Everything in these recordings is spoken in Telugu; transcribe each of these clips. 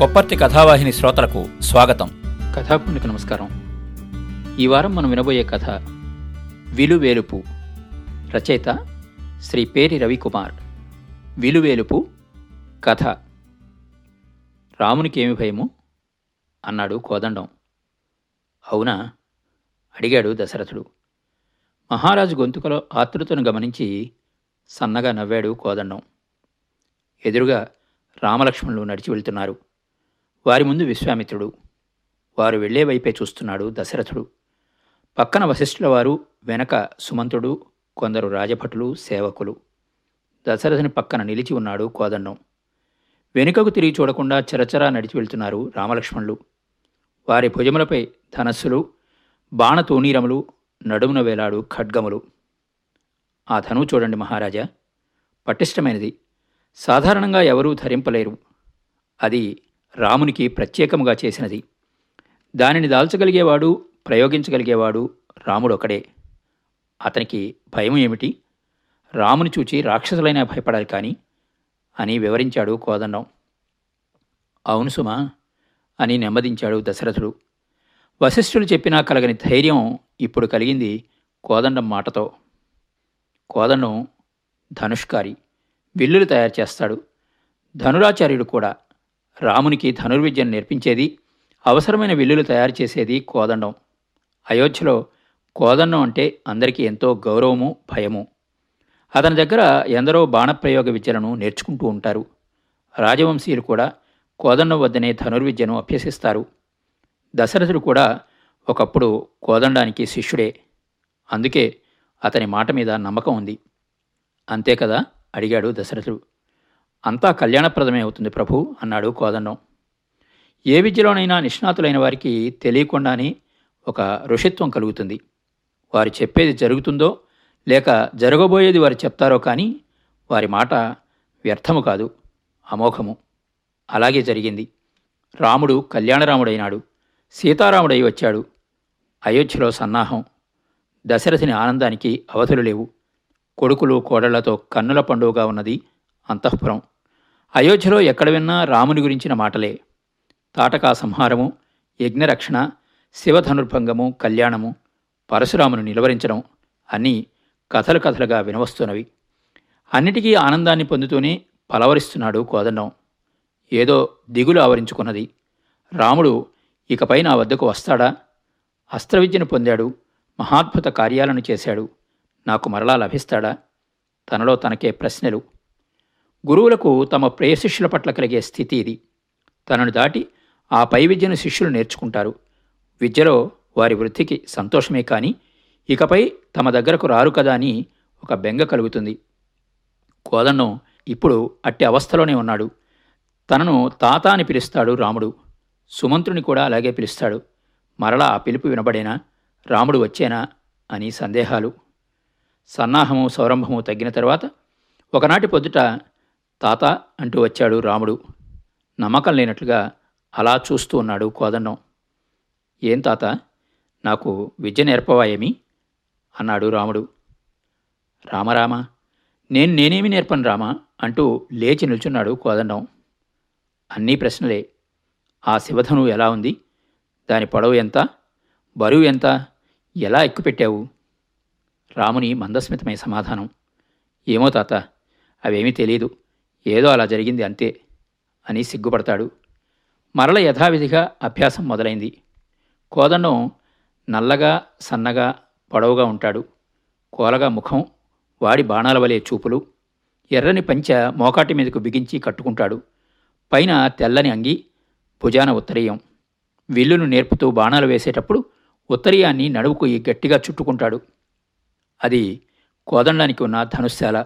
కొప్పర్తి కథావాహిని శ్రోతలకు స్వాగతం. కథాపునికి నమస్కారం. ఈ వారం మనం వినబోయే కథ విలువేలుపు రచయిత శ్రీ పేరి రవికుమార్. విలువేలుపు కథ. రామునికి ఏమి భయము? అన్నాడు కోదండం. అవునా? అడిగాడు దశరథుడు. మహారాజు గొంతుకలో ఆతృతను గమనించి సన్నగా నవ్వాడు కోదండం. ఎదురుగా రామలక్ష్మణులు నడిచి వెళ్తున్నారు. వారి ముందు విశ్వామిత్రుడు. వారు వెళ్ళే వైపే చూస్తున్నాడు దశరథుడు. పక్కన వశిష్ఠుల వారు వెనక సుమంతుడు కొందరు రాజభటులు సేవకులు. దశరథుని పక్కన నిలిచి ఉన్నాడు కోదండం. వెనుకకు తిరిగి చూడకుండా చరచరా నడిచి వెళ్తున్నారు రామలక్ష్మణులు. వారి భుజములపై ధనస్సులు బాణతోనీరములు నడుమున వేలాడు ఖడ్గములు. ఆ ధనువు చూడండి మహారాజా. పటిష్టమైనది. సాధారణంగా ఎవరూ ధరింపలేరు. అది రామునికి ప్రత్యేకముగా చేసినది. దానిని దాల్చగలిగేవాడు ప్రయోగించగలిగేవాడు రాముడొకడే. అతనికి భయం ఏమిటి? రాముని చూచి రాక్షసులైనా భయపడాలి కానీ అని వివరించాడు కోదండం అవును సుమా అని నెమ్మదించాడు దశరథుడు. వశిష్ఠుడు చెప్పినా కలగని ధైర్యం ఇప్పుడు కలిగింది కోదండం మాటతో. కోదండం ధనుష్కారి విల్లులు తయారు చేస్తాడు. ధనురాచార్యుడు కూడా రామునికి ధనుర్విద్యను నేర్పించేది అవసరమైన విల్లులు తయారు చేసేది కోదండం. అయోధ్యలో కోదండం అంటే అందరికీ ఎంతో గౌరవము భయము. అతని దగ్గర ఎందరో బాణప్రయోగ విద్యలను నేర్చుకుంటూ ఉంటారు. రాజవంశీయులు కూడా కోదండం వద్దనే ధనుర్విద్యను అభ్యసిస్తారు. దశరథుడు కూడా ఒకప్పుడు కోదండానికి శిష్యుడే. అందుకే అతని మాట మీద నమ్మకం ఉంది. అంతే కదా? అడిగాడు దశరథుడు. అంతా కళ్యాణప్రదమే అవుతుంది ప్రభు అన్నాడు కోదండం. ఏ విద్యలోనైనా నిష్ణాతులైన వారికి తెలియకుండానే ఒక ఋషిత్వం కలుగుతుంది. వారు చెప్పేది జరుగుతుందో లేక జరగబోయేది వారు చెప్తారో కానీ వారి మాట వ్యర్థము కాదు అమోఘము. అలాగే జరిగింది. రాముడు కళ్యాణరాముడైనాడు సీతారాముడై వచ్చాడు. అయోధ్యలో సన్నాహం. దశరథిని ఆనందానికి అవధులు లేవు. కొడుకులు కోడళ్ళతో కన్నుల పండుగగా ఉన్నది అంతఃపురం. అయోధ్యలో ఎక్కడ విన్నా రాముని గురించిన మాటలే. తాటకా సంహారము యజ్ఞరక్షణ శివధనుర్భంగము కళ్యాణము పరశురామును నిలవరించడం అన్నీ కథలు కథలుగా వినవస్తున్నవి. అన్నిటికీ ఆనందాన్ని పొందుతూనే పలవరిస్తున్నాడు కోదండం. ఏదో దిగులు ఆవరించుకున్నది. రాముడు ఇకపై నా వద్దకు వస్తాడా? అస్త్రవిద్యను పొందాడు. మహాద్భుత కార్యాలను చేశాడు. నాకు మరలా లభిస్తాడా? తనలో తనకే ప్రశ్నలు. గురువులకు తమ ప్రియశిష్యుల పట్ల కలిగే స్థితి ఇది. తనను దాటి ఆ పై విద్యను శిష్యులు నేర్చుకుంటారు. విద్యలో వారి వృద్ధికి సంతోషమే కానీ ఇకపై తమ దగ్గరకు రారు కదా అని ఒక బెంగ కలుగుతుంది. కోదండం ఇప్పుడు అట్టి అవస్థలోనే ఉన్నాడు. తనను తాత అని పిలుస్తాడు రాముడు. సుమంత్రుని కూడా అలాగే పిలుస్తాడు. మరలా ఆ పిలుపు వినబడేనా? రాముడు వచ్చేనా? అని సందేహాలు. సన్నాహము సౌరంభము తగ్గిన తర్వాత ఒకనాటి పొద్దుట తాత అంటూ వచ్చాడు రాముడు. నమ్మకం లేనట్లుగా అలా చూస్తూ ఉన్నాడు కోదండం. ఏం తాత? నాకు విద్య నేర్పవాయేమి అన్నాడు రాముడు. రామరామ నేను నేనేమి నేర్పను రామా? అంటూ లేచి నిల్చున్నాడు కోదండం. అన్నీ ప్రశ్నలే. ఆ శివధను ఎలా ఉంది? దాని పొడవు ఎంత? బరువు ఎంత? ఎలా ఎక్కుపెట్టావు? రాముని మందస్మితమై సమాధానం. ఏమో తాత అవేమీ తెలియదు ఏదో అలా జరిగింది అంతే అని సిగ్గుపడతాడు. మరల యథావిధిగా అభ్యాసం మొదలైంది. కోదండం నల్లగా సన్నగా పొడవుగా ఉంటాడు. కోలగా ముఖం వాడి బాణాల వలె చూపులు. ఎర్రని పంచ మోకాటి మీదకు బిగించి కట్టుకుంటాడు. పైన తెల్లని అంగి భుజాన ఉత్తరీయం. విల్లును నేర్పుతూ బాణాలు వేసేటప్పుడు ఉత్తరీయాన్ని నడువుకు గట్టిగా చుట్టుకుంటాడు. అది కోదండానికి ఉన్న ధనుశాల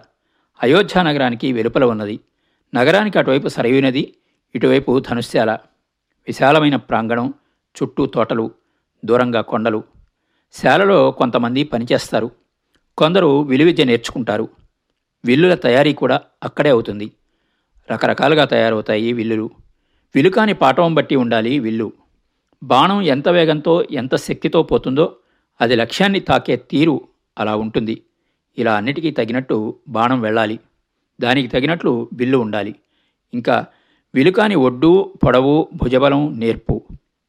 అయోధ్య నగరానికి వెలుపల ఉన్నది. నగరానికి అటువైపు సరయూ నది ఇటువైపు ధనుశాల విశాలమైన ప్రాంగణం చుట్టూ తోటలు దూరంగా కొండలు. శాలలో కొంతమంది పనిచేస్తారు. కొందరు విలువిద్య నేర్చుకుంటారు. విల్లుల తయారీ కూడా అక్కడే అవుతుంది. రకరకాలుగా తయారవుతాయి విల్లులు. విలుకాని పాఠం బట్టి ఉండాలి విల్లు. బాణం ఎంత వేగంతో ఎంత శక్తితో పోతుందో అది లక్ష్యాన్ని తాకే తీరు అలా ఉంటుంది. ఇలా అన్నిటికీ తగినట్టు బాణం వెళ్ళాలి. దానికి తగినట్లు బిల్లు ఉండాలి. ఇంకా విలుకాని ఒడ్డు పొడవు భుజబలం నేర్పు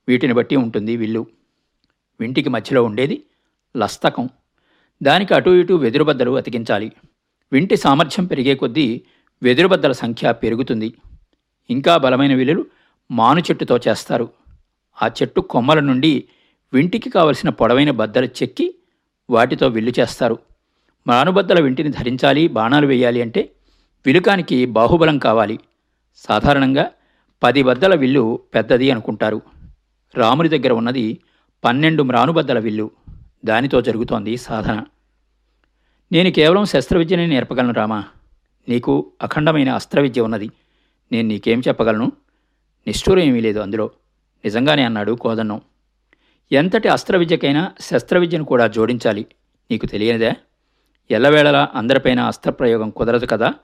వీటిని బట్టి ఉంటుంది విల్లు. వింటికి మధ్యలో ఉండేది లస్తకం. దానికి అటు ఇటు వెదురుబద్దలు అతికించాలి. వింటి సామర్థ్యం పెరిగే కొద్దీ వెదురుబద్దల సంఖ్య పెరుగుతుంది. ఇంకా బలమైన విల్లులు మాను చెట్టుతో చేస్తారు. ఆ చెట్టు కొమ్మల నుండి వింటికి కావలసిన పొడవైన బద్దలు చెక్కి వాటితో విల్లు చేస్తారు. మానుబద్దల వింటిని ధరించాలి బాణాలు వేయాలి అంటే విలుకానికి బాహుబలం కావాలి. సాధారణంగా పది బద్దల విల్లు పెద్దది అనుకుంటారు. రాముని దగ్గర ఉన్నది పన్నెండు మ్రానుబద్దల విల్లు. దానితో జరుగుతోంది సాధన. నేను కేవలం శస్త్రవిద్యనే నేర్పగలను రామా. నీకు అఖండమైన అస్త్రవిద్య ఉన్నది. నేను నీకేం చెప్పగలను? నిష్ఠూరం ఏమీ లేదు అందులో. నిజంగానే అన్నాడు కోదన్నం ఎంతటి అస్త్రవిద్యకైనా శస్త్రవిద్యను కూడా జోడించాలి. నీకు తెలియనిదే? ఎల్లవేళలా అందరిపైన అస్త్రప్రయోగం కుదరదు కదా?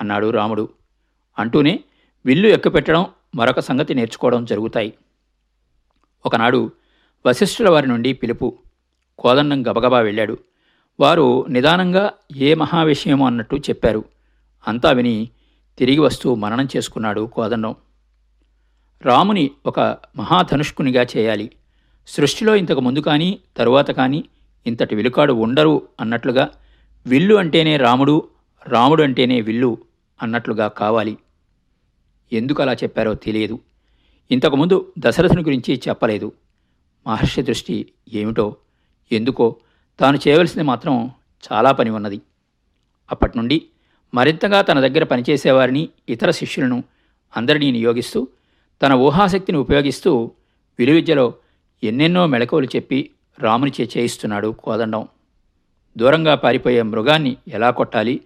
అన్నాడు రాముడు. అంటూనే విల్లు ఎక్కుపెట్టడం మరొక సంగతి నేర్చుకోవడం జరుగుతాయి. ఒకనాడు వశిష్ఠుల వారి నుండి పిలుపు. కోదండం గబగబా వెళ్ళాడు. వారు నిదానంగా ఏ మహావిషయమో అన్నట్టు చెప్పారు. అంతా విని తిరిగి వస్తూ మననం చేసుకున్నాడు కోదండం. రాముని ఒక మహాధనుష్కునిగా చేయాలి. సృష్టిలో ఇంతకు ముందు కానీ తరువాత కానీ ఇంతటి విలుకాడు ఉండరు అన్నట్లుగా విల్లు అంటేనే రాముడు రాముడు అంటేనే విల్లు అన్నట్లుగా కావాలి. ఎందుకు అలా చెప్పారో తెలియదు. ఇంతకుముందు దశరథుని గురించి చెప్పలేదు. మహర్షి దృష్టి ఏమిటో ఎందుకో తాను చేయవలసింది మాత్రం చాలా పని ఉన్నది. అప్పటి నుండి మరింతగా తన దగ్గర పనిచేసేవారిని ఇతర శిష్యులను అందరినీ నియోగిస్తూ తన ఊహాశక్తిని ఉపయోగిస్తూ విలువిద్యలో ఎన్నెన్నో మెళకువలు చెప్పి రామునిచే చేయిస్తున్నాడు కోదండం. దూరంగా పారిపోయే మృగాన్ని ఎలా కొట్టాలి?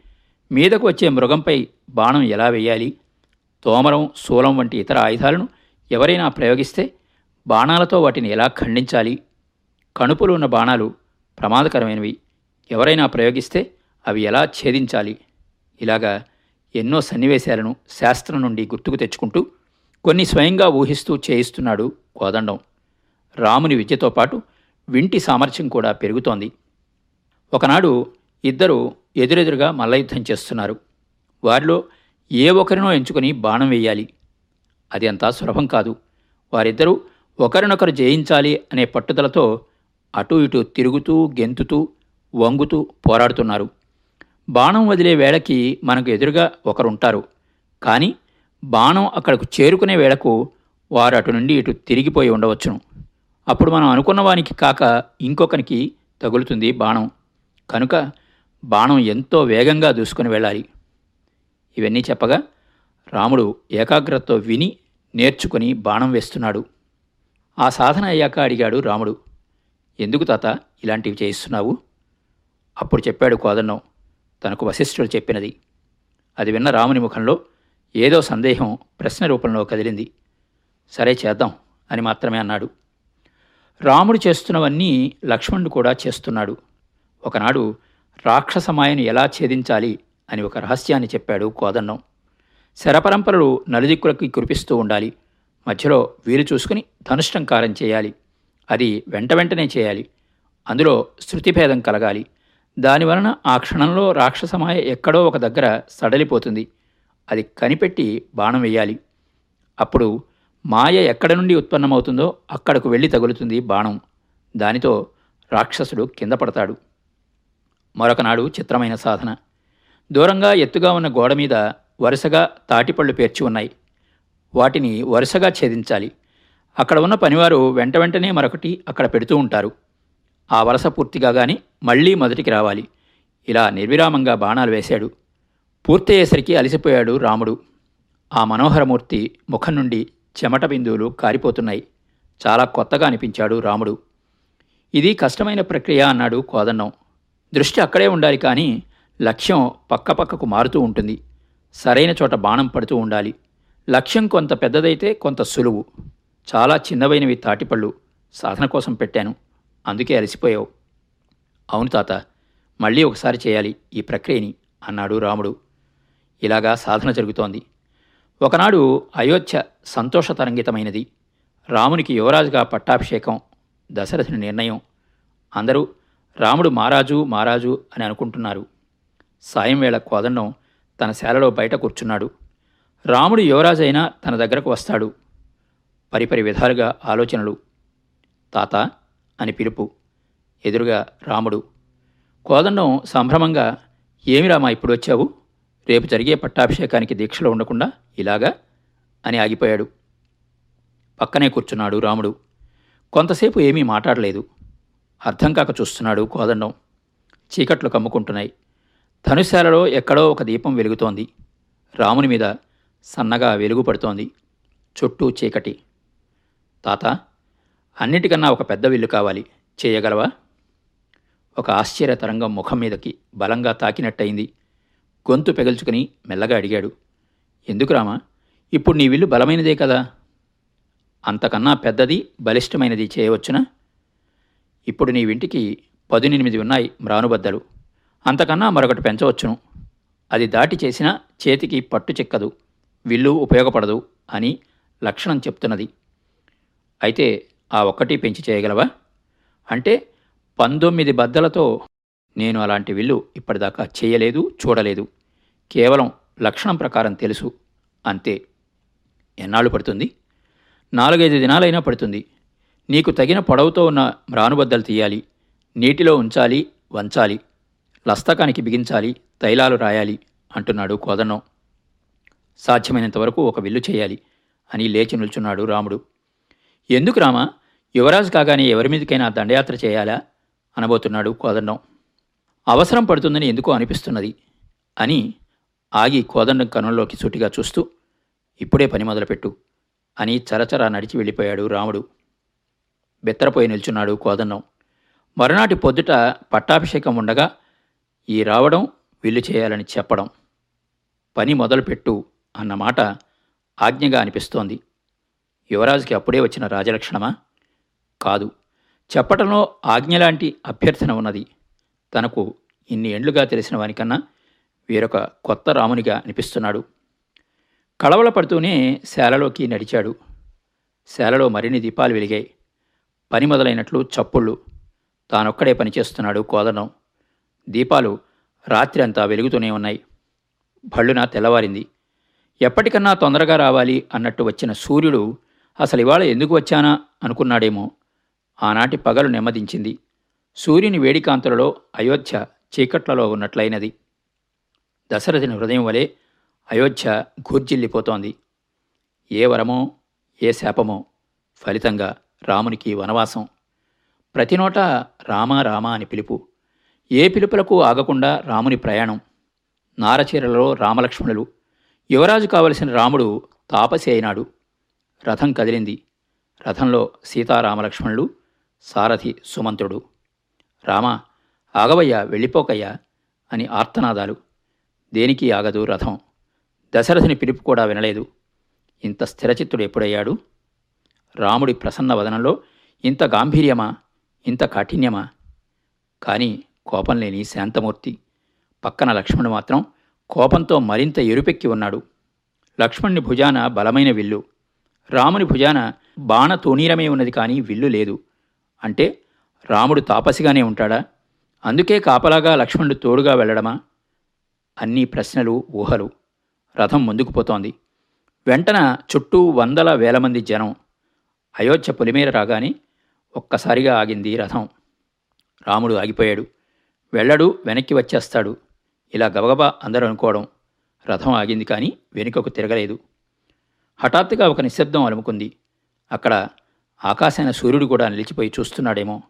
మీదకు వచ్చే మృగంపై బాణం ఎలా వేయాలి? తోమరం శూలం వంటి ఇతర ఆయుధాలను ఎవరైనా ప్రయోగిస్తే బాణాలతో వాటిని ఎలా ఖండించాలి? కణుపులు ఉన్న బాణాలు ప్రమాదకరమైనవి. ఎవరైనా ప్రయోగిస్తే అవి ఎలా ఛేదించాలి? ఇలాగా ఎన్నో సన్నివేశాలను శాస్త్రం నుండి గుర్తుకు తెచ్చుకుంటూ కొన్ని స్వయంగా ఊహిస్తూ చేయిస్తున్నాడు కోదండం. రాముని విద్యతో పాటు వింటి సామర్థ్యం కూడా పెరుగుతోంది. ఒకనాడు ఇద్దరు ఎదురెదురుగా మల్లయుద్ధం చేస్తున్నారు. వారిలో ఏ ఒకరినో ఎంచుకొని బాణం వేయాలి. అది అంతా సులభం కాదు. వారిద్దరూ ఒకరినొకరు జయించాలి అనే పట్టుదలతో అటూ ఇటూ తిరుగుతూ గెంతుతూ వంగుతూ పోరాడుతున్నారు. బాణం వదిలే వేళకి మనకు ఎదురుగా ఒకరుంటారు. కానీ బాణం అక్కడకు చేరుకునే వేళకు వారు అటు నుండి ఇటు తిరిగిపోయి ఉండవచ్చును. అప్పుడు మనం అనుకున్న వానికి కాక ఇంకొకరికి తగులుతుంది బాణం. కనుక బాణం ఎంతో వేగంగా దూసుకుని వెళ్ళాలి. ఇవన్నీ చెప్పగా రాముడు ఏకాగ్రతతో విని నేర్చుకుని బాణం వేస్తున్నాడు. ఆ సాధన అయ్యాక అడిగాడు రాముడు ఎందుకు తాత ఇలాంటివి చేయిస్తున్నావు? అప్పుడు చెప్పాడు కోదన్నం తనకు వశిష్ఠుడు చెప్పినది. అది విన్న రాముని ముఖంలో ఏదో సందేహం ప్రశ్న రూపంలో కదిలింది. సరే చేద్దాం అని మాత్రమే అన్నాడు. రాముడు చేస్తున్నవన్నీ లక్ష్మణుడు కూడా చేస్తున్నాడు. ఒకనాడు రాక్షసమాయను ఎలా ఛేదించాలి అని ఒక రహస్యాన్ని చెప్పాడు కోదన్నం శరపరంపరలు నలుదిక్కులకి కురిపిస్తూ ఉండాలి. మధ్యలో వీలు చూసుకుని ధనుష్టంకారం చేయాలి. అది వెంట వెంటనే చేయాలి. అందులో శృతిభేదం కలగాలి. దానివలన ఆ క్షణంలో రాక్షసమాయ ఎక్కడో ఒక దగ్గర సడలిపోతుంది. అది కనిపెట్టి బాణం వేయాలి. అప్పుడు మాయ ఎక్కడ నుండి ఉత్పన్నమవుతుందో అక్కడకు వెళ్ళి తగులుతుంది బాణం. దానితో రాక్షసుడు కింద పడతాడు. మరొకనాడు చిత్రమైన సాధన. దూరంగా ఎత్తుగా ఉన్న గోడ మీద వరుసగా తాటిపళ్ళు పేర్చి ఉన్నాయి. వాటిని వరుసగా ఛేదించాలి. అక్కడ ఉన్న పనివారు వెంట వెంటనే మరొకటి అక్కడ పెడుతూ ఉంటారు. ఆ వరస పూర్తిగాగానే మళ్ళీ మొదటికి రావాలి. ఇలా నిర్విరామంగా బాణాలు వేశాడు. పూర్తయ్యేసరికి అలసిపోయాడు రాముడు. ఆ మనోహరమూర్తి ముఖం నుండి చెమట బిందువులు కారిపోతున్నాయి. చాలా కొత్తగా అనిపించాడు రాముడు. ఇది కష్టమైన ప్రక్రియ అన్నాడు కోదన్నం దృష్టి అక్కడే ఉండాలి కానీ లక్ష్యం పక్కపక్కకు మారుతూ ఉంటుంది. సరైన చోట బాణం పడుతూ ఉండాలి. లక్ష్యం కొంత పెద్దదైతే కొంత సులువు. చాలా చిన్నవైనవి తాటిపళ్ళు సాధన కోసం పెట్టాను. అందుకే అలసిపోయావు. అవును తాత మళ్ళీ ఒకసారి చేయాలి ఈ ప్రక్రియని అన్నాడు రాముడు. ఇలాగా సాధన జరుగుతోంది. ఒకనాడు అయోధ్య సంతోషతరంగితమైనది. రామునికి యువరాజుగా పట్టాభిషేకం దశరథుని నిర్ణయం. అందరూ రాముడు మారాజు మారాజు అని అనుకుంటున్నారు. సాయం వేళ కోదండం తన శాలలో బయట కూర్చున్నాడు. రాముడు యువరాజైనా తన దగ్గరకు వస్తాడు. పరిపరి విధాలుగా ఆలోచనలు. తాత అని పిలుపు. ఎదురుగా రాముడు. కోదండం సంభ్రమంగా ఏమి రామా ఇప్పుడు వచ్చావు? రేపు జరిగే పట్టాభిషేకానికి దీక్షలో ఉండకుండా ఇలాగా? అని ఆగిపోయాడు. పక్కనే కూర్చున్నాడు రాముడు. కొంతసేపు ఏమీ మాట్లాడలేదు. అర్థం కాక చూస్తున్నాడు కోదండం. చీకట్లు కమ్ముకుంటున్నాయి. ధనుశాలలో ఎక్కడో ఒక దీపం వెలుగుతోంది. రాముని మీద సన్నగా వెలుగు పడుతోంది. చుట్టూ చీకటి. తాత అన్నిటికన్నా ఒక పెద్ద విల్లు కావాలి. చేయగలవా? ఒక ఆశ్చర్య తరంగం ముఖం మీదకి బలంగా తాకినట్టయింది. గొంతు పెగల్చుకుని మెల్లగా అడిగాడు. ఎందుకు రామా? ఇప్పుడు నీ విల్లు బలమైనదే కదా. అంతకన్నా పెద్దది బలిష్టమైనది చేయవచ్చునా? ఇప్పుడు నీ వింటికి పదునెనిమిది ఉన్నాయి మ్రానుబద్దలు. అంతకన్నా మరొకటి పెంచవచ్చును. అది దాటి చేసినా చేతికి పట్టు చిక్కదు విల్లు ఉపయోగపడదు అని లక్షణం చెప్తున్నది. అయితే ఆ ఒక్కటి పెంచి చేయగలవా? అంటే పంతొమ్మిది బద్దలతో నేను అలాంటి విల్లు ఇప్పటిదాకా చేయలేదు చూడలేదు. కేవలం లక్షణం ప్రకారం తెలుసు. అంతే. ఎన్నాళ్ళు పడుతుంది? నాలుగైదు దినాలైనా పడుతుంది. నీకు తగిన పొడవుతో ఉన్న మ్రానుబద్దలు తీయాలి. నీటిలో ఉంచాలి వంచాలి. లస్తకానికి బిగించాలి తైలాలు రాయాలి అంటున్నాడు కోదన్నం. సాధ్యమైనంతవరకు ఒక విల్లు చేయాలి అని లేచి నిల్చున్నాడు రాముడు. ఎందుకు రామా? యువరాజు కాగానే ఎవరి మీదకైనా దండయాత్ర చేయాలా? అనబోతున్నాడు కోదండం అవసరం పడుతుందని ఎందుకో అనిపిస్తున్నది అని ఆగి కోదండం కనుల్లోకి సూటిగా చూస్తూ ఇప్పుడే పని మొదలుపెట్టు అని చరచరా నడిచి వెళ్ళిపోయాడు రాముడు. బెత్తరపోయి నిల్చున్నాడు కోదన్నం మరునాటి పొద్దుట పట్టాభిషేకం ఉండగా ఈ రావడం విల్లు చేయాలని చెప్పడం. పని మొదలుపెట్టు అన్న మాట ఆజ్ఞగా అనిపిస్తోంది. యువరాజుకి అప్పుడే వచ్చిన రాజలక్షణమా? కాదు. చెప్పటంలో ఆజ్ఞలాంటి అభ్యర్థన ఉన్నది. తనకు ఇన్ని ఏండ్లుగా తెలిసిన వానికన్నా వేరొక కొత్త రామునిగా అనిపిస్తున్నాడు. కళవల పడుతూనే శాలలోకి నడిచాడు. శాలలో మరిన్ని దీపాలు వెలిగాయి. పని మొదలైనట్లు చప్పుళ్ళు. తానొక్కడే పనిచేస్తున్నాడు కోదనం దీపాలు రాత్రి అంతా వెలుగుతూనే ఉన్నాయి. భళ్ళున తెల్లవారింది. ఎప్పటికన్నా తొందరగా రావాలి అన్నట్టు వచ్చిన సూర్యుడు అసలు ఇవాళ ఎందుకు వచ్చానా అనుకున్నాడేమో. ఆనాటి పగలు నెమ్మదించింది. సూర్యుని వేడికాంతులలో అయోధ్య చీకట్లలో ఉన్నట్లయినది. దశరథుని హృదయం వలె అయోధ్య ఘూర్జిల్లిపోతోంది. ఏ వరమో ఏ శాపమో ఫలితంగా రామునికి వనవాసం. ప్రతి నోట రామ రామ అని పిలుపు. ఏ పిలుపులకు ఆగకుండా రాముని ప్రయాణం. నారచీరలలో రామలక్ష్మణులు. యువరాజు కావలసిన రాముడు తాపసి అయినాడు. రథం కదిలింది. రథంలో సీతారామలక్ష్మణులు సారథి సుమంతుడు. రామ ఆగవయ్యా వెళ్ళిపోకయ్యా అని ఆర్తనాదాలు. దేనికి ఆగదు రథం. దశరథుని పిలుపు కూడా వినలేదు. ఇంత స్థిరచిత్తుడు ఎప్పుడయ్యాడు? రాముడి ప్రసన్న వదనంలో ఇంత గాంభీర్యమా? ఇంత కాఠిన్యమా? కానీ కోపం లేని శాంతమూర్తి. పక్కన లక్ష్మణుడు మాత్రం కోపంతో మరింత ఎరుపెక్కి ఉన్నాడు. లక్ష్మణుని భుజాన బలమైన విల్లు. రాముని భుజాన బాణతోనీరమే ఉన్నది కానీ విల్లు లేదు. అంటే రాముడు తాపసిగానే ఉంటాడా? అందుకే కాపలాగా లక్ష్మణుడు తోడుగా వెళ్ళడమా? అన్ని ప్రశ్నలు ఊహలు. రథం ముందుకు పోతోంది. వెంటన చుట్టూ వందల వేల మంది జనం. అయోధ్య పొలిమేర రాగానే ఒక్కసారిగా ఆగింది రథం. రాముడు ఆగిపోయాడు. వెళ్ళడు వెనక్కి వచ్చేస్తాడు. ఇలా గబగబా అందరూ అనుకోవడం రథం ఆగింది కానీ వెనుకకు తిరగలేదు. హఠాత్తుగా ఒక నిశ్శబ్దం అలుముకుంది. అక్కడ ఆకాశాన సూర్యుడు కూడా నిలిచిపోయి చూస్తున్నాడేమో.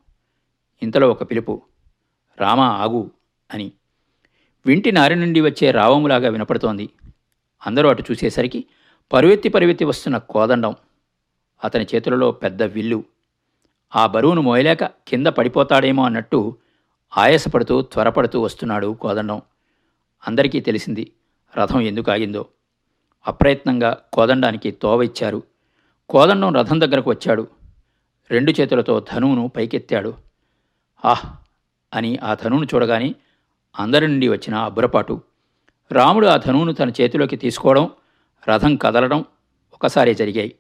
ఇంతలో ఒక పిలుపు రామా ఆగు అని. వింటి నారి నుండి వచ్చే రావములాగా వినపడుతోంది. అందరూ అటు చూసేసరికి పరువెత్తి పరువెత్తి వస్తున్న కోదండం అతని చేతులలో పెద్ద విల్లు. ఆ బరువును మోయలేక కింద పడిపోతాడేమో అన్నట్టు ఆయాసపడుతూ త్వరపడుతూ వస్తున్నాడు కోదండం. అందరికీ తెలిసింది రథం ఎందుకు ఆగిందో. అప్రయత్నంగా కోదండానికి తోవ ఇచ్చారు. కోదండం రథం దగ్గరకు వచ్చాడు. రెండు చేతులతో ధనువును పైకెత్తాడు. ఆహ్! అని ఆ ధనువును చూడగానే అందరి నుండి వచ్చిన అబ్బురపాటు రాముడు ఆ ధనువును తన చేతిలోకి తీసుకోవడం రథం కదలడం ఒకసారి జరిగాయి.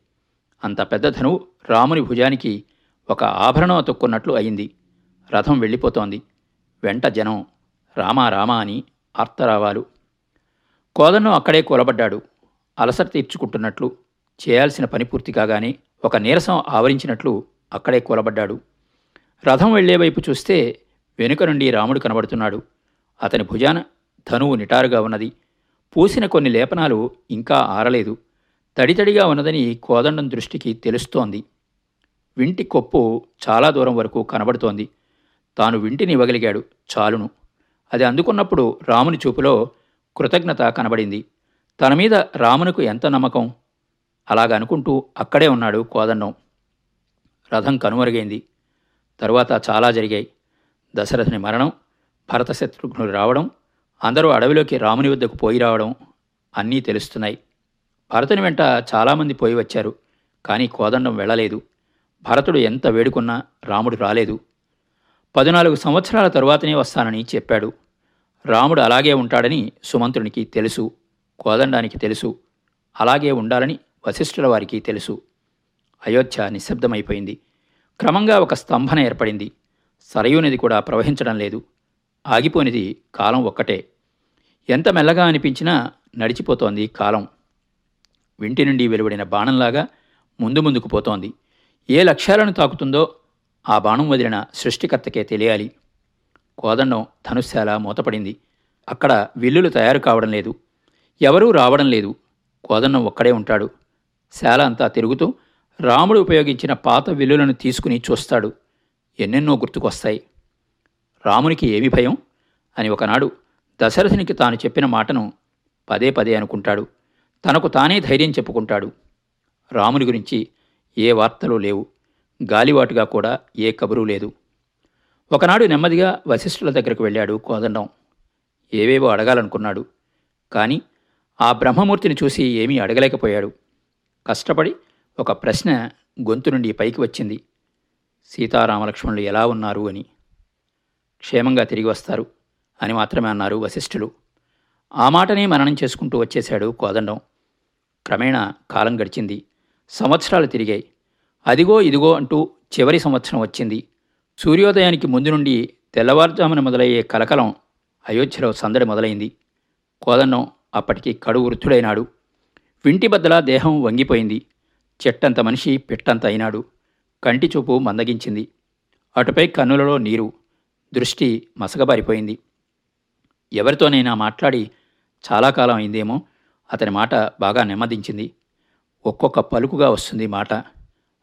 అంత పెద్ద ధనువు రాముని భుజానికి ఒక ఆభరణం అతుక్కున్నట్లు అయింది. రథం వెళ్ళిపోతోంది. వెంట జనం రామా రామా అని ఆర్తరావాలు. కోదన్నం అక్కడే కూలబడ్డాడు. అలసట తీర్చుకుంటున్నట్లు చేయాల్సిన పని పూర్తి కాగానే ఒక నీరసం ఆవరించినట్లు అక్కడే కూలబడ్డాడు. రథం వెళ్ళేవైపు చూస్తే వెనుక నుండి రాముడు కనబడుతున్నాడు. అతని భుజాన ధనువు నిటారుగా ఉన్నది. పూసిన కొన్ని లేపనాలు ఇంకా ఆరలేదు. తడితడిగా ఉన్నదని కోదండం దృష్టికి తెలుస్తోంది. వింటి కొప్పు చాలా దూరం వరకు కనబడుతోంది. తాను వింటిని ఇవ్వగలిగాడు చాలును. అది అందుకున్నప్పుడు రాముని చూపులో కృతజ్ఞత కనబడింది. తన మీద రామునకు ఎంత నమ్మకం? అలాగ అనుకుంటూ అక్కడే ఉన్నాడు కోదండం. రథం కనుమరుగైంది. తరువాత చాలా జరిగాయి. దశరథుని మరణం భరత శత్రుఘ్నులు రావడం అందరూ అడవిలోకి రాముని వద్దకు పోయి రావడం అన్నీ తెలుస్తున్నాయి. భరతుని వెంట చాలామంది పోయి వచ్చారు కానీ కోదండం వెళ్ళలేదు. భరతుడు ఎంత వేడుకున్నా రాముడు రాలేదు. పద్నాలుగు సంవత్సరాల తరువాతనే వస్తానని చెప్పాడు. రాముడు అలాగే ఉంటాడని సుమంత్రునికి తెలుసు కోదండానికి తెలుసు. అలాగే ఉండాలని వశిష్ఠుల వారికి తెలుసు. అయోధ్య నిశ్శబ్దమైపోయింది. క్రమంగా ఒక స్తంభన ఏర్పడింది. సరయునది కూడా ప్రవహించడం లేదు. ఆగిపోనిది కాలం ఒక్కటే. ఎంత మెల్లగా అనిపించినా నడిచిపోతోంది కాలం. వింటి నుండి వెలువడిన బాణంలాగా ముందు ముందుకు పోతోంది. ఏ లక్ష్యాలను తాకుతుందో ఆ బాణం వదిలిన సృష్టికర్తకే తెలియాలి. కోదండం ధనుశాల మూతపడింది. అక్కడ విల్లులు తయారు కావడం లేదు. ఎవరూ రావడం లేదు. కోదండం ఒక్కడే ఉంటాడు. శాల అంతా తిరుగుతూ రాముడు ఉపయోగించిన పాత విల్లులను తీసుకుని చూస్తాడు. ఎన్నెన్నో గుర్తుకొస్తాయి. రామునికి ఏమి భయం? అని ఒకనాడు దశరథునికి తాను చెప్పిన మాటను పదే పదే అనుకుంటాడు. తనకు తానే ధైర్యం చెప్పుకుంటాడు. రాముని గురించి ఏ వార్తలు లేవు. గాలివాటుగా కూడా ఏ కబురు లేదు. ఒకనాడు నెమ్మదిగా వశిష్ఠుల దగ్గరకు వెళ్ళాడు కోదండం. ఏవేవో అడగాలనుకున్నాడు. కానీ ఆ బ్రహ్మమూర్తిని చూసి ఏమీ అడగలేకపోయాడు. కష్టపడి ఒక ప్రశ్న గొంతు నుండి పైకి వచ్చింది. సీతారామలక్ష్మణులు ఎలా ఉన్నారు అని. క్షేమంగా తిరిగి వస్తారు అని మాత్రమే అన్నారు వశిష్ఠులు. ఆ మాటనే మననం చేసుకుంటూ వచ్చేశాడు కోదండం. క్రమేణా కాలం గడిచింది. సంవత్సరాలు తిరిగాయి. అదిగో ఇదిగో అంటూ చివరి సంవత్సరం వచ్చింది. సూర్యోదయానికి ముందు నుండి తెల్లవారుజామున మొదలయ్యే కలకలం అయోధ్యలో సందడి మొదలైంది. కోదండం అప్పటికి కడు వృద్ధుడైనాడు. వింటి బద్దలా దేహం వంగిపోయింది. చెట్టంత మనిషి పిట్టంత అయినాడు. కంటి చూపు మందగించింది. అటుపై కన్నులలో నీరు దృష్టి మసగబారిపోయింది ఎవరితోనైనా మాట్లాడి చాలా కాలం అయిందేమో అతని మాట బాగా నెమ్మదించింది. ఒక్కొక్క పలుకుగా వస్తుంది మాట.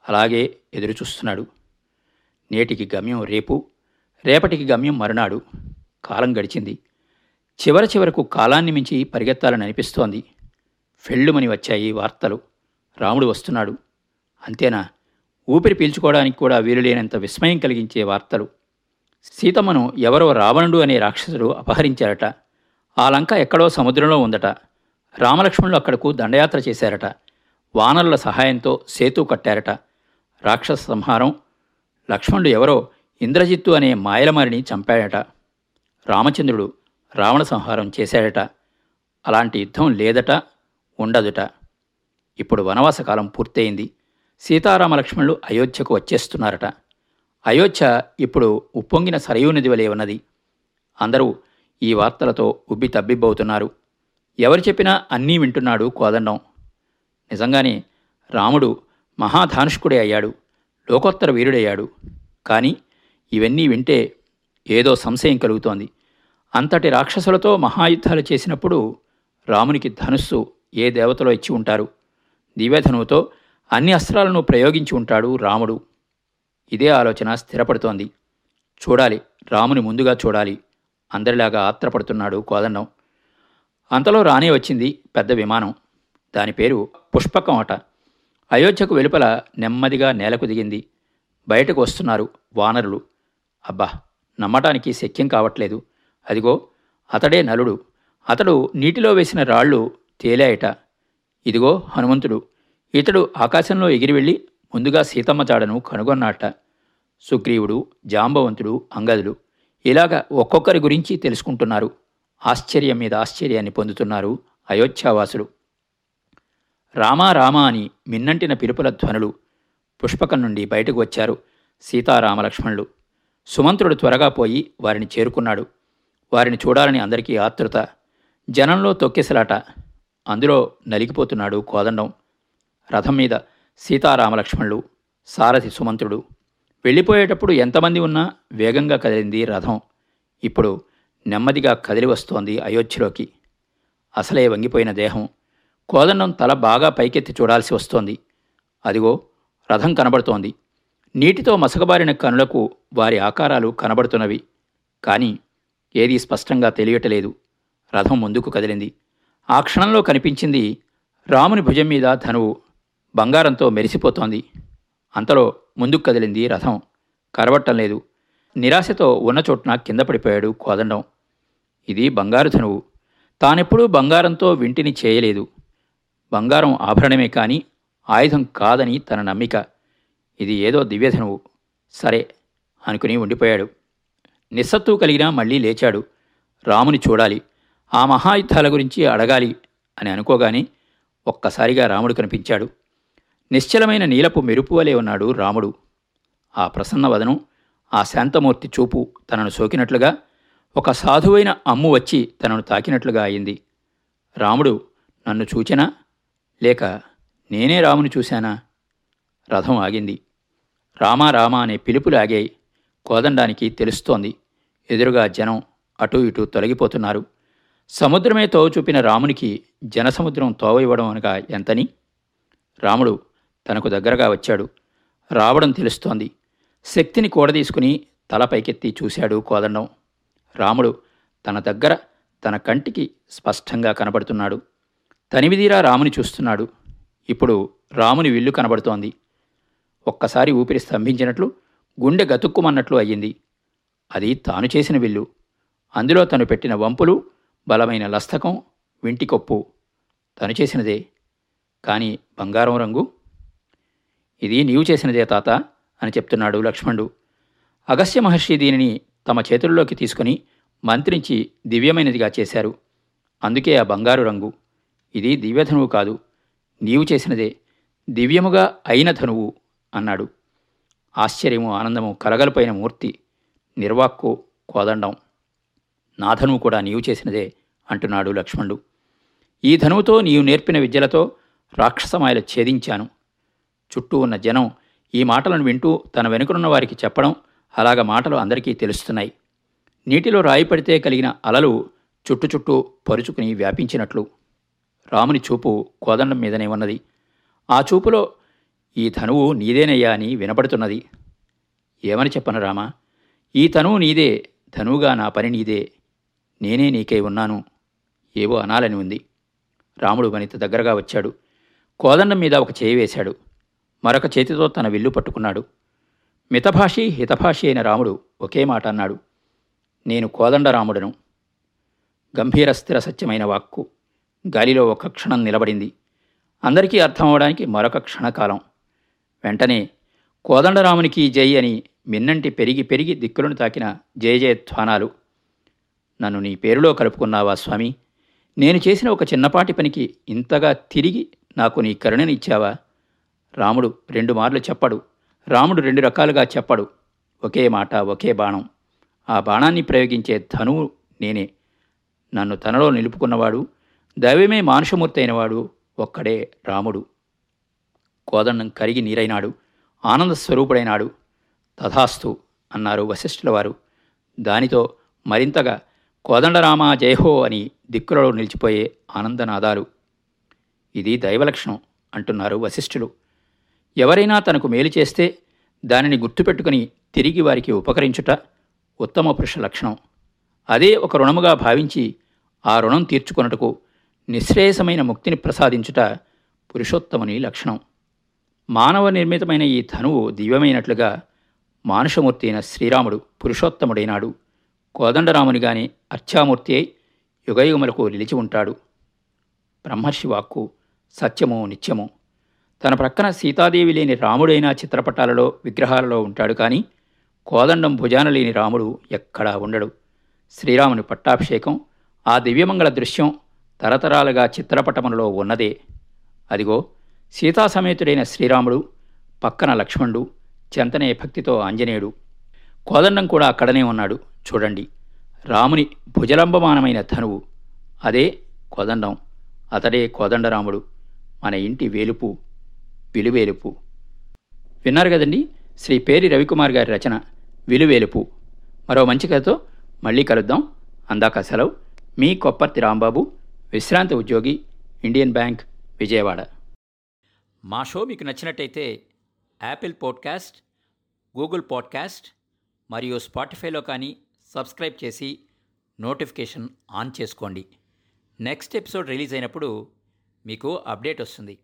అలాగే ఎదురుచూస్తున్నాడు. నేటికి గమ్యం రేపు రేపటికి గమ్యం మరునాడు. కాలం గడిచింది. చివర చివరకు కాలాన్ని మించి పరిగెత్తాలని అనిపిస్తోంది. ఫెళ్ళుమని వచ్చాయి వార్తలు. రాముడు వస్తున్నాడు. అంతేనా? ఊపిరి పీల్చుకోవడానికి కూడా వీలులేనంత విస్మయం కలిగించే వార్తలు. సీతమ్మను ఎవరో రావణుడు అనే రాక్షసుడు అపహరించారట. ఆ లంక ఎక్కడో సముద్రంలో ఉందట. రామలక్ష్మణులు అక్కడకు దండయాత్ర చేశారట. వానరుల సహాయంతో సేతు కట్టారట. రాక్షస సంహారం. లక్ష్మణుడు ఎవరో ఇంద్రజిత్తు అనే మాయలమారిని చంపాడట. రామచంద్రుడు రావణ సంహారం చేశాడట. అలాంటి యుద్ధం లేదట ఉండదుట. ఇప్పుడు వనవాసకాలం పూర్తయింది. సీతారామలక్ష్మణులు అయోధ్యకు వచ్చేస్తున్నారట. అయోధ్య ఇప్పుడు ఉప్పొంగిన సరయూ నది వలె ఉన్నది. అందరూ ఈ వార్తలతో ఉబ్బి తబ్బిబ్బవుతున్నారు. ఎవరు చెప్పినా అన్నీ వింటున్నాడు కోదండం. నిజంగానే రాముడు మహాధానుష్కుడే అయ్యాడు లోకోత్తర వీరుడయ్యాడు. కానీ ఇవన్నీ వింటే ఏదో సంశయం కలుగుతోంది. అంతటి రాక్షసులతో మహాయుద్ధాలు చేసినప్పుడు రామునికి ధనుస్సు ఏ దేవతలో ఇచ్చి ఉంటారు? దివ్యధనువుతో అన్ని అస్త్రాలను ప్రయోగించి ఉంటాడు రాముడు. ఇదే ఆలోచన స్థిరపడుతోంది. చూడాలి రాముని ముందుగా చూడాలి. అందరిలాగా ఆత్రపడుతున్నాడు కోదండం. అంతలో రానే వచ్చింది పెద్ద విమానం. దాని పేరు పుష్పకం అట. అయోధ్యకు వెలుపల నెమ్మదిగా నేలకు దిగింది. బయటకు వస్తున్నారు వానరులు. అబ్బా నమ్మటానికి శక్యం కావట్లేదు. అదిగో అతడే నలుడు. అతడు నీటిలో వేసిన రాళ్ళు తేలాయట ఇదిగో హనుమంతుడు. ఇతడు ఆకాశంలో ఎగిరి వెళ్ళి ముందుగా సీతమ్మ జాడను కనుగొన్నాట. సుగ్రీవుడు జాంబవంతుడు అంగదులు. ఇలాగ ఒక్కొక్కరి గురించి తెలుసుకుంటున్నారు. ఆశ్చర్యం మీద ఆశ్చర్యాన్ని పొందుతున్నారు అయోధ్యావాసులు. రామా రామా అని మిన్నంటిన పిలుపుల ధ్వనులు పుష్పకం నుండి బయటకు వచ్చారు సీతారామలక్ష్మణులు. సుమంత్రుడు త్వరగా పోయి వారిని చేరుకున్నాడు. వారిని చూడాలని అందరికీ ఆతృత జనంలో తొక్కెసలాట. అందులో నలిగిపోతున్నాడు కోదండం. రథం మీద సీతారామలక్ష్మణులు సారథి సుమంత్రుడు వెళ్ళిపోయేటప్పుడు ఎంతమంది ఉన్నా వేగంగా కదిలింది రథం. ఇప్పుడు నెమ్మదిగా కదిలి వస్తోంది అయోధ్యలోకి. అసలే వంగిపోయిన దేహం. కోదండం తల బాగా పైకెత్తి చూడాల్సి వస్తోంది. అదిగో రథం కనబడుతోంది. నీటితో మసకబారిన కనులకు వారి ఆకారాలు కనబడుతున్నవి. కానీ ఏదీ స్పష్టంగా తెలియటలేదు. రథం ముందుకు కదిలింది. ఆ క్షణంలో కనిపించింది రాముని భుజం మీద ధనువు బంగారంతో మెరిసిపోతోంది. అంతలో ముందుకు కదిలింది రథం. కరవట్టం లేదు. నిరాశతో ఉన్న చోటున కింద పడిపోయాడు కోదండం. ఇది బంగారు ధనువు. తానెప్పుడూ బంగారంతో వింటిని చేయలేదు. బంగారం ఆభరణమే కాని ఆయుధం కాదని తన నమ్మిక. ఇది ఏదో దివ్యధనువు సరే అనుకుని ఉండిపోయాడు. నిస్సత్తు కలిగినా మళ్ళీ లేచాడు. రాముని చూడాలి. ఆ మహాయుద్ధాల గురించి అడగాలి అని అనుకోగానే ఒక్కసారిగా రాముడు కనిపించాడు. నిశ్చలమైన నీలపు మెరుపు వలె ఉన్నాడు రాముడు. ఆ ప్రసన్నవదనం ఆ శాంతమూర్తి చూపు తనను సోకినట్లుగా ఒక సాధువైన అమ్ము వచ్చి తనను తాకినట్లుగా అయింది. రాముడు నన్ను చూచినా? లేక నేనే రాముని చూశానా? రథం ఆగింది. రామా రామా అనే పిలుపులు ఆగాయి కోదండానికి తెలుస్తోంది. ఎదురుగా జనం అటూ ఇటూ తొలగిపోతున్నారు. సముద్రమే తోవ చూపిన రామునికి జనసముద్రం తోవ ఇవ్వడం అనగా ఎంతని? రాముడు తనకు దగ్గరగా వచ్చాడు. రావడం తెలుస్తోంది. శక్తిని కూడదీసుకుని తల పైకెత్తి చూశాడు కోదండం. రాముడు తన దగ్గర తన కంటికి స్పష్టంగా కనబడుతున్నాడు. తనివిదీరా రాముని చూస్తున్నాడు. ఇప్పుడు రాముని విల్లు కనబడుతోంది. ఒక్కసారి ఊపిరి స్తంభించినట్లు గుండె గతుక్కుమన్నట్లు అయ్యింది. అది తాను చేసిన విల్లు. అందులో తను పెట్టిన వంపులు బలమైన లస్తకం వింటికొప్పు తను చేసినదే. కానీ బంగారం రంగు ఇది నీవు చేసినదే తాత అని చెప్తున్నాడు లక్ష్మణుడు. అగస్త్య మహర్షి దీనిని తమ చేతుల్లోకి తీసుకుని మంత్రించి దివ్యమైనదిగా చేశారు. అందుకే ఆ బంగారు రంగు. ఇది దివ్యధనువు కాదు. నీవు చేసినదే దివ్యముగా అయిన ధనువు అన్నాడు. ఆశ్చర్యము ఆనందము కలగలిపోయిన మూర్తి నిర్వాక్కు కోదండం. నా ధనువు కూడా నీవు చేసినదే అంటున్నాడు లక్ష్మణుడు. ఈ ధనువుతో నీవు నేర్పిన విద్యలతో రాక్షసమాయలు ఛేదించాను. చుట్టూ ఉన్న జనం ఈ మాటలను వింటూ తన వెనుకనున్న వారికి చెప్పడం అలాగ మాటలు అందరికీ తెలుస్తున్నాయి. నీటిలో రాయి పడితే కలిగిన అలలు చుట్టు చుట్టూ పరుచుకుని వ్యాపించినట్లు. రాముని చూపు కోదండం మీదనే ఉన్నది. ఆ చూపులో ఈ ధనువు నీదేనయ్యా అని వినపడుతున్నది. ఏమని చెప్పను రామా? ఈ తనువు నీదే ధనువుగా నా పని నీదే. నేనే నీకై ఉన్నాను. ఏవో అనాలని ఉంది. రాముడు వనిత దగ్గరగా వచ్చాడు. కోదండం మీద ఒక చేయి వేశాడు. మరొక చేతితో తన విల్లు పట్టుకున్నాడు. మితభాషి హితభాషి అయిన రాముడు ఒకే మాట అన్నాడు. నేను కోదండరాముడను గంభీర స్థిర సత్యమైన వాక్కు. గాలిలో ఒక క్షణం నిలబడింది. అందరికీ అర్థం అవడానికి మరొక క్షణకాలం. వెంటనే కోదండరామునికి జై అని మిన్నంటి పెరిగి పెరిగి దిక్కులను తాకిన జయ జయధ్వానాలు నన్ను నీ పేరులో కలుపుకున్నావా స్వామి? నేను చేసిన ఒక చిన్నపాటి పనికి ఇంతగా తిరిగి నాకు నీ కరుణనిచ్చావా రాముడు రెండు మార్లు చెప్పడు. రాముడు రెండు రకాలుగా చెప్పడు. ఒకే మాట ఒకే బాణం. ఆ బాణాన్ని ప్రయోగించే ధనువు నేనే. నన్ను తనలో నిలుపుకున్నవాడు దైవమే మానుషమూర్తి అయినవాడు ఒక్కడే రాముడు. కోదండం కరిగి నీరైనాడు ఆనంద స్వరూపుడైనాడు తథాస్తు అన్నారు వశిష్ఠుల వారు దానితో మరింతగా కోదండరామ జయహో అని దిక్కులలో నిలిచిపోయే ఆనందనాదాలు. ఇది దైవలక్షణం అంటున్నారు వశిష్ఠులు. ఎవరైనా తనకు మేలు చేస్తే దానిని గుర్తుపెట్టుకుని తిరిగి వారికి ఉపకరించుట ఉత్తమ పురుష లక్షణం. అదే ఒక రుణముగా భావించి ఆ రుణం తీర్చుకొనుటకు నిశ్రేయసమైన ముక్తిని ప్రసాదించుట పురుషోత్తముని లక్షణం. మానవ నిర్మితమైన ఈ ధనువు దివ్యమైనట్లుగా మానుషమూర్తి అయిన శ్రీరాముడు పురుషోత్తముడైనాడు. కోదండరామునిగానే అర్చామూర్తి అయి యుగయుగములకు నిలిచి ఉంటాడు. బ్రహ్మర్షి వాక్కు సత్యము నిత్యము తన ప్రక్కన సీతాదేవి లేని రాముడైన చిత్రపటాలలో విగ్రహాలలో ఉంటాడు కానీ కోదండం భుజాన లేని రాముడు ఎక్కడా ఉండడు. శ్రీరాముని పట్టాభిషేకం ఆ దివ్యమంగళ దృశ్యం తరతరాలుగా చిత్రపటములలో ఉన్నదే. అదిగో సీతాసమేతుడైన శ్రీరాముడు పక్కన లక్ష్మణుడు చెంతనే భక్తితో ఆంజనేయుడు. కోదండం కూడా అక్కడనే ఉన్నాడు. చూడండి రాముని భుజలంబమానమైన ధనువు. అదే కోదండం. అతడే కోదండరాముడు. మన ఇంటి వేలుపు. విలువేలుపు విన్నారు కదండి? శ్రీ పేరి రవికుమార్ గారి రచన విలువేలుపు. మరో మంచి కథతో మళ్ళీ కలుద్దాం. అందాక సెలవు. మీ కొప్పర్తి రాంబాబు విశ్రాంత ఉద్యోగి ఇండియన్ బ్యాంక్ విజయవాడ. మా షో మీకు నచ్చినట్టయితే యాపిల్ పాడ్కాస్ట్ గూగుల్ పాడ్కాస్ట్ మరియు స్పాటిఫైలో కానీ సబ్స్క్రైబ్ చేసి నోటిఫికేషన్ ఆన్ చేసుకోండి. నెక్స్ట్ ఎపిసోడ్ రిలీజ్ అయినప్పుడు మీకు అప్డేట్ వస్తుంది.